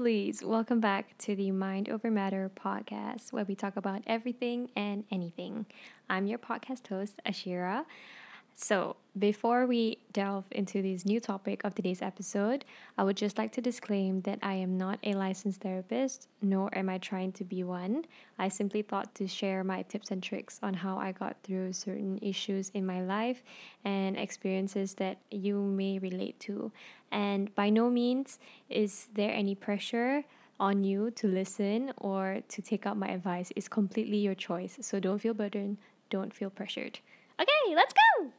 lovelies. Welcome back to the Mind Over Matter podcast, where we talk about everything and anything. I'm your podcast host, Ashira. So, before we delve into this new topic of today's episode, I would just like to disclaim that I am not a licensed therapist, nor am I trying to be one. I simply thought to share my tips and tricks on how I got through certain issues in my life and experiences that you may relate to. And by no means is there any pressure on you to listen or to take up my advice. It's completely your choice. So don't feel burdened, don't feel pressured. Okay, let's go!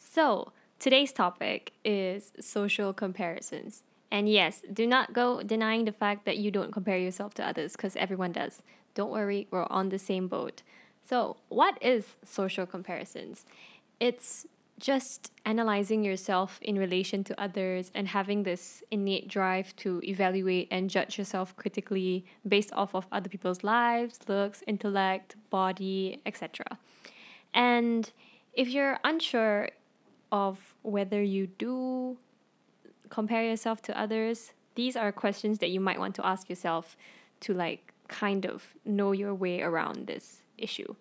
So, today's topic is social comparisons. And yes, do not go denying the fact that you don't compare yourself to others because everyone does. Don't worry, we're on the same boat. So, what is social comparisons? It's just analyzing yourself in relation to others and having this innate drive to evaluate and judge yourself critically based off of other people's lives, looks, intellect, body, etc. And if you're unsure of whether you do compare yourself to others, these are questions that you might want to ask yourself to like kind of know your way around this issue.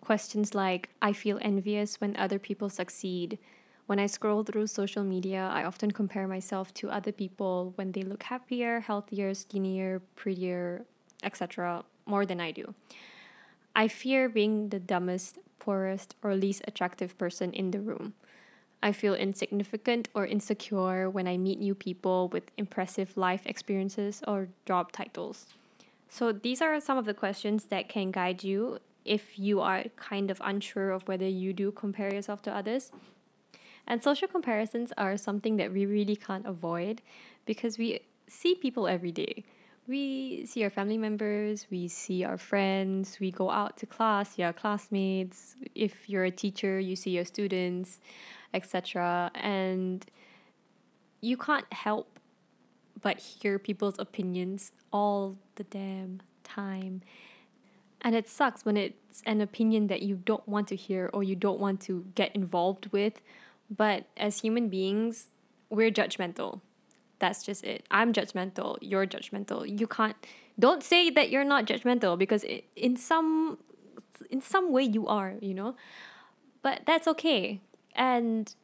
Questions like I feel envious when other people succeed. When I scroll through social media, I often compare myself to other people when they look happier, healthier, skinnier, prettier, etc., more than I do. I fear being the dumbest, poorest, or least attractive person in the room. I feel insignificant or insecure when I meet new people with impressive life experiences or job titles. So, these are some of the questions that can guide you if you are kind of unsure of whether you do compare yourself to others. And social comparisons are something that we really can't avoid because we see people every day. We see our family members, we see our friends, we go out to class, see our classmates. If you're a teacher, you see your students etc. And you can't help but hear people's opinions all the damn time. And it sucks when it's an opinion that you don't want to hear or you don't want to get involved with. But as human beings, we're judgmental. That's just it. I'm judgmental. You're judgmental. You can't. Don't say that you're not judgmental because it, in some in some way you are. You know, but that's okay and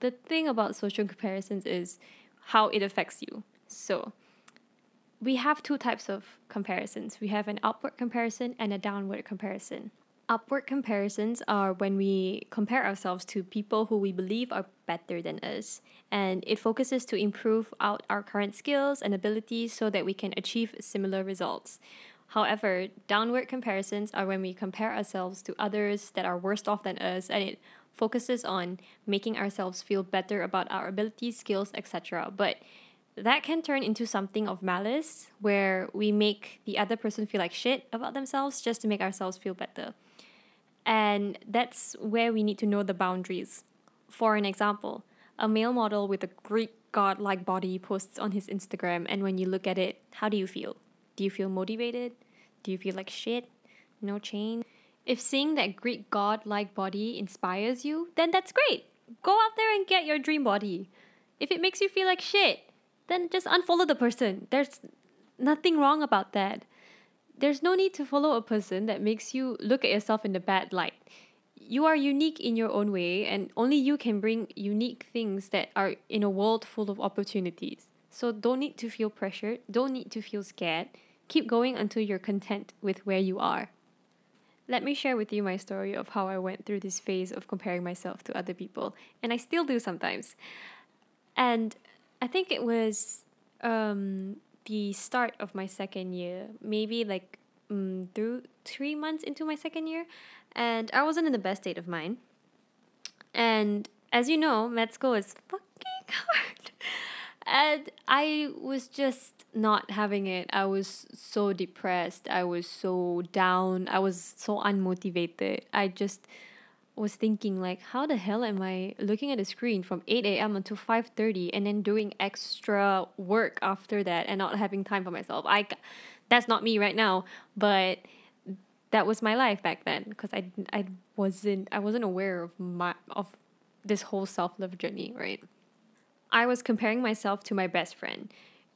the thing about social comparisons is how it affects you. So, we have two types of comparisons we have an upward comparison and a downward comparison. Upward comparisons are when we compare ourselves to people who we believe are better than us, and it focuses to improve out our current skills and abilities so that we can achieve similar results. However, downward comparisons are when we compare ourselves to others that are worse off than us, and it focuses on making ourselves feel better about our abilities, skills, etc. But that can turn into something of malice where we make the other person feel like shit about themselves just to make ourselves feel better. And that's where we need to know the boundaries. For an example, a male model with a Greek god-like body posts on his Instagram and when you look at it, how do you feel? Do you feel motivated? Do you feel like shit? No change? If seeing that Greek god like body inspires you, then that's great. Go out there and get your dream body. If it makes you feel like shit, then just unfollow the person. There's nothing wrong about that. There's no need to follow a person that makes you look at yourself in the bad light. You are unique in your own way, and only you can bring unique things that are in a world full of opportunities. So don't need to feel pressured, don't need to feel scared. Keep going until you're content with where you are. Let me share with you my story of how I went through this phase of comparing myself to other people, and I still do sometimes. And I think it was um, the start of my second year, maybe like um, through three months into my second year, and I wasn't in the best state of mind. And as you know, med school is fucking hard. And I was just not having it. I was so depressed. I was so down. I was so unmotivated. I just was thinking like how the hell am I looking at the screen from 8 a.m. until 5:30 and then doing extra work after that and not having time for myself. I that's not me right now, but that was my life back then because I I wasn't I wasn't aware of my of this whole self-love journey, right? I was comparing myself to my best friend.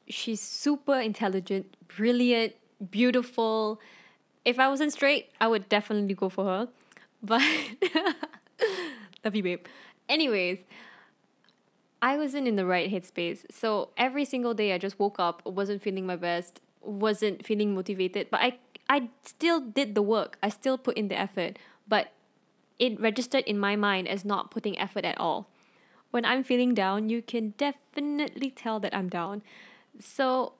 She's super intelligent, brilliant, beautiful. If I wasn't straight, I would definitely go for her. But love you, babe. Anyways, I wasn't in the right headspace. So every single day I just woke up, wasn't feeling my best, wasn't feeling motivated, but I I still did the work. I still put in the effort, but it registered in my mind as not putting effort at all. When I'm feeling down, you can definitely tell that I'm down. So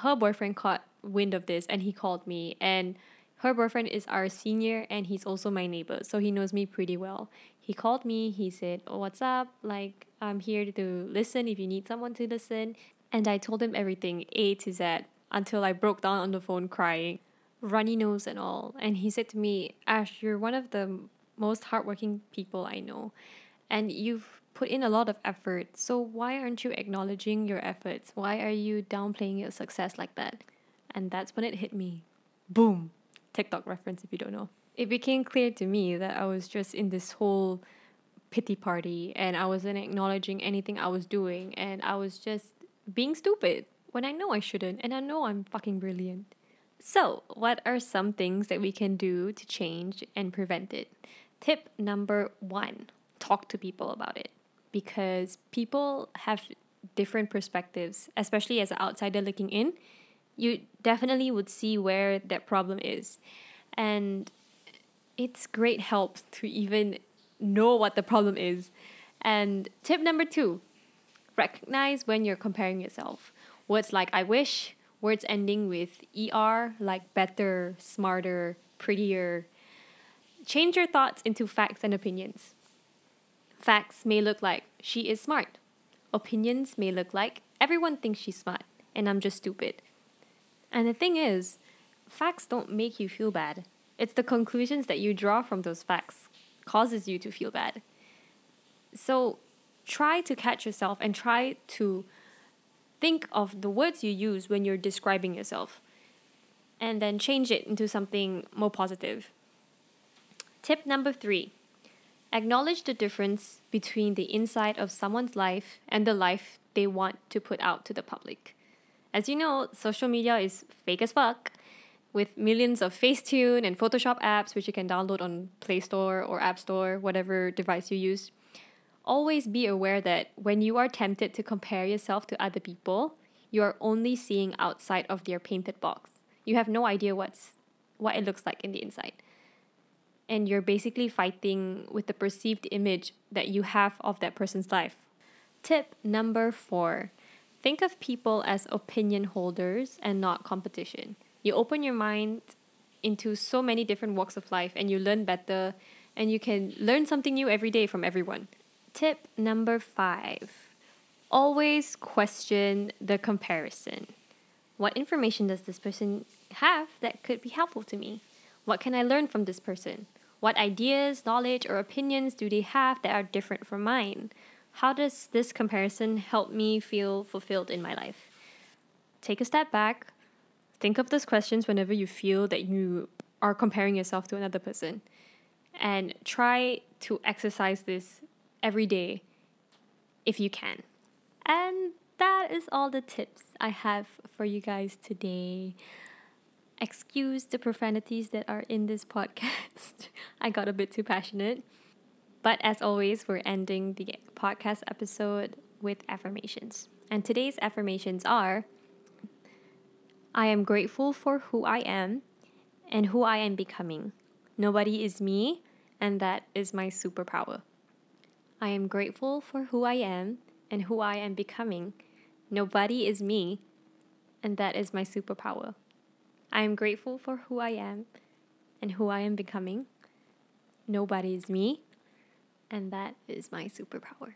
her boyfriend caught wind of this and he called me and her boyfriend is our senior and he's also my neighbor, so he knows me pretty well. He called me, he said, oh, What's up? Like, I'm here to listen if you need someone to listen. And I told him everything, A to Z, until I broke down on the phone crying, runny nose and all. And he said to me, Ash, you're one of the most hardworking people I know. And you've put in a lot of effort. So why aren't you acknowledging your efforts? Why are you downplaying your success like that? And that's when it hit me. Boom. TikTok reference if you don't know. It became clear to me that I was just in this whole pity party and I wasn't acknowledging anything I was doing and I was just being stupid when I know I shouldn't and I know I'm fucking brilliant. So, what are some things that we can do to change and prevent it? Tip number one talk to people about it because people have different perspectives, especially as an outsider looking in. You definitely would see where that problem is. And it's great help to even know what the problem is. And tip number two recognize when you're comparing yourself. Words like I wish, words ending with ER, like better, smarter, prettier. Change your thoughts into facts and opinions. Facts may look like she is smart. Opinions may look like everyone thinks she's smart and I'm just stupid. And the thing is, facts don't make you feel bad. It's the conclusions that you draw from those facts causes you to feel bad. So try to catch yourself and try to think of the words you use when you're describing yourself and then change it into something more positive. Tip number three acknowledge the difference between the inside of someone's life and the life they want to put out to the public. As you know, social media is fake as fuck with millions of Facetune and Photoshop apps, which you can download on Play Store or App Store, whatever device you use. Always be aware that when you are tempted to compare yourself to other people, you are only seeing outside of their painted box. You have no idea what's what it looks like in the inside. And you're basically fighting with the perceived image that you have of that person's life. Tip number four think of people as opinion holders and not competition you open your mind into so many different walks of life and you learn better and you can learn something new every day from everyone. Tip number five always question the comparison. What information does this person have that could be helpful to me? What can I learn from this person? What ideas, knowledge, or opinions do they have that are different from mine? How does this comparison help me feel fulfilled in my life? Take a step back, Think of those questions whenever you feel that you are comparing yourself to another person. And try to exercise this every day if you can. And that is all the tips I have for you guys today. Excuse the profanities that are in this podcast. I got a bit too passionate. But as always, we're ending the podcast episode with affirmations. And today's affirmations are I am grateful for who I am and who I am becoming. Nobody is me, and that is my superpower. I am grateful for who I am and who I am becoming. Nobody is me, and that is my superpower. I am grateful for who I am and who I am becoming. Nobody is me, and that is my superpower.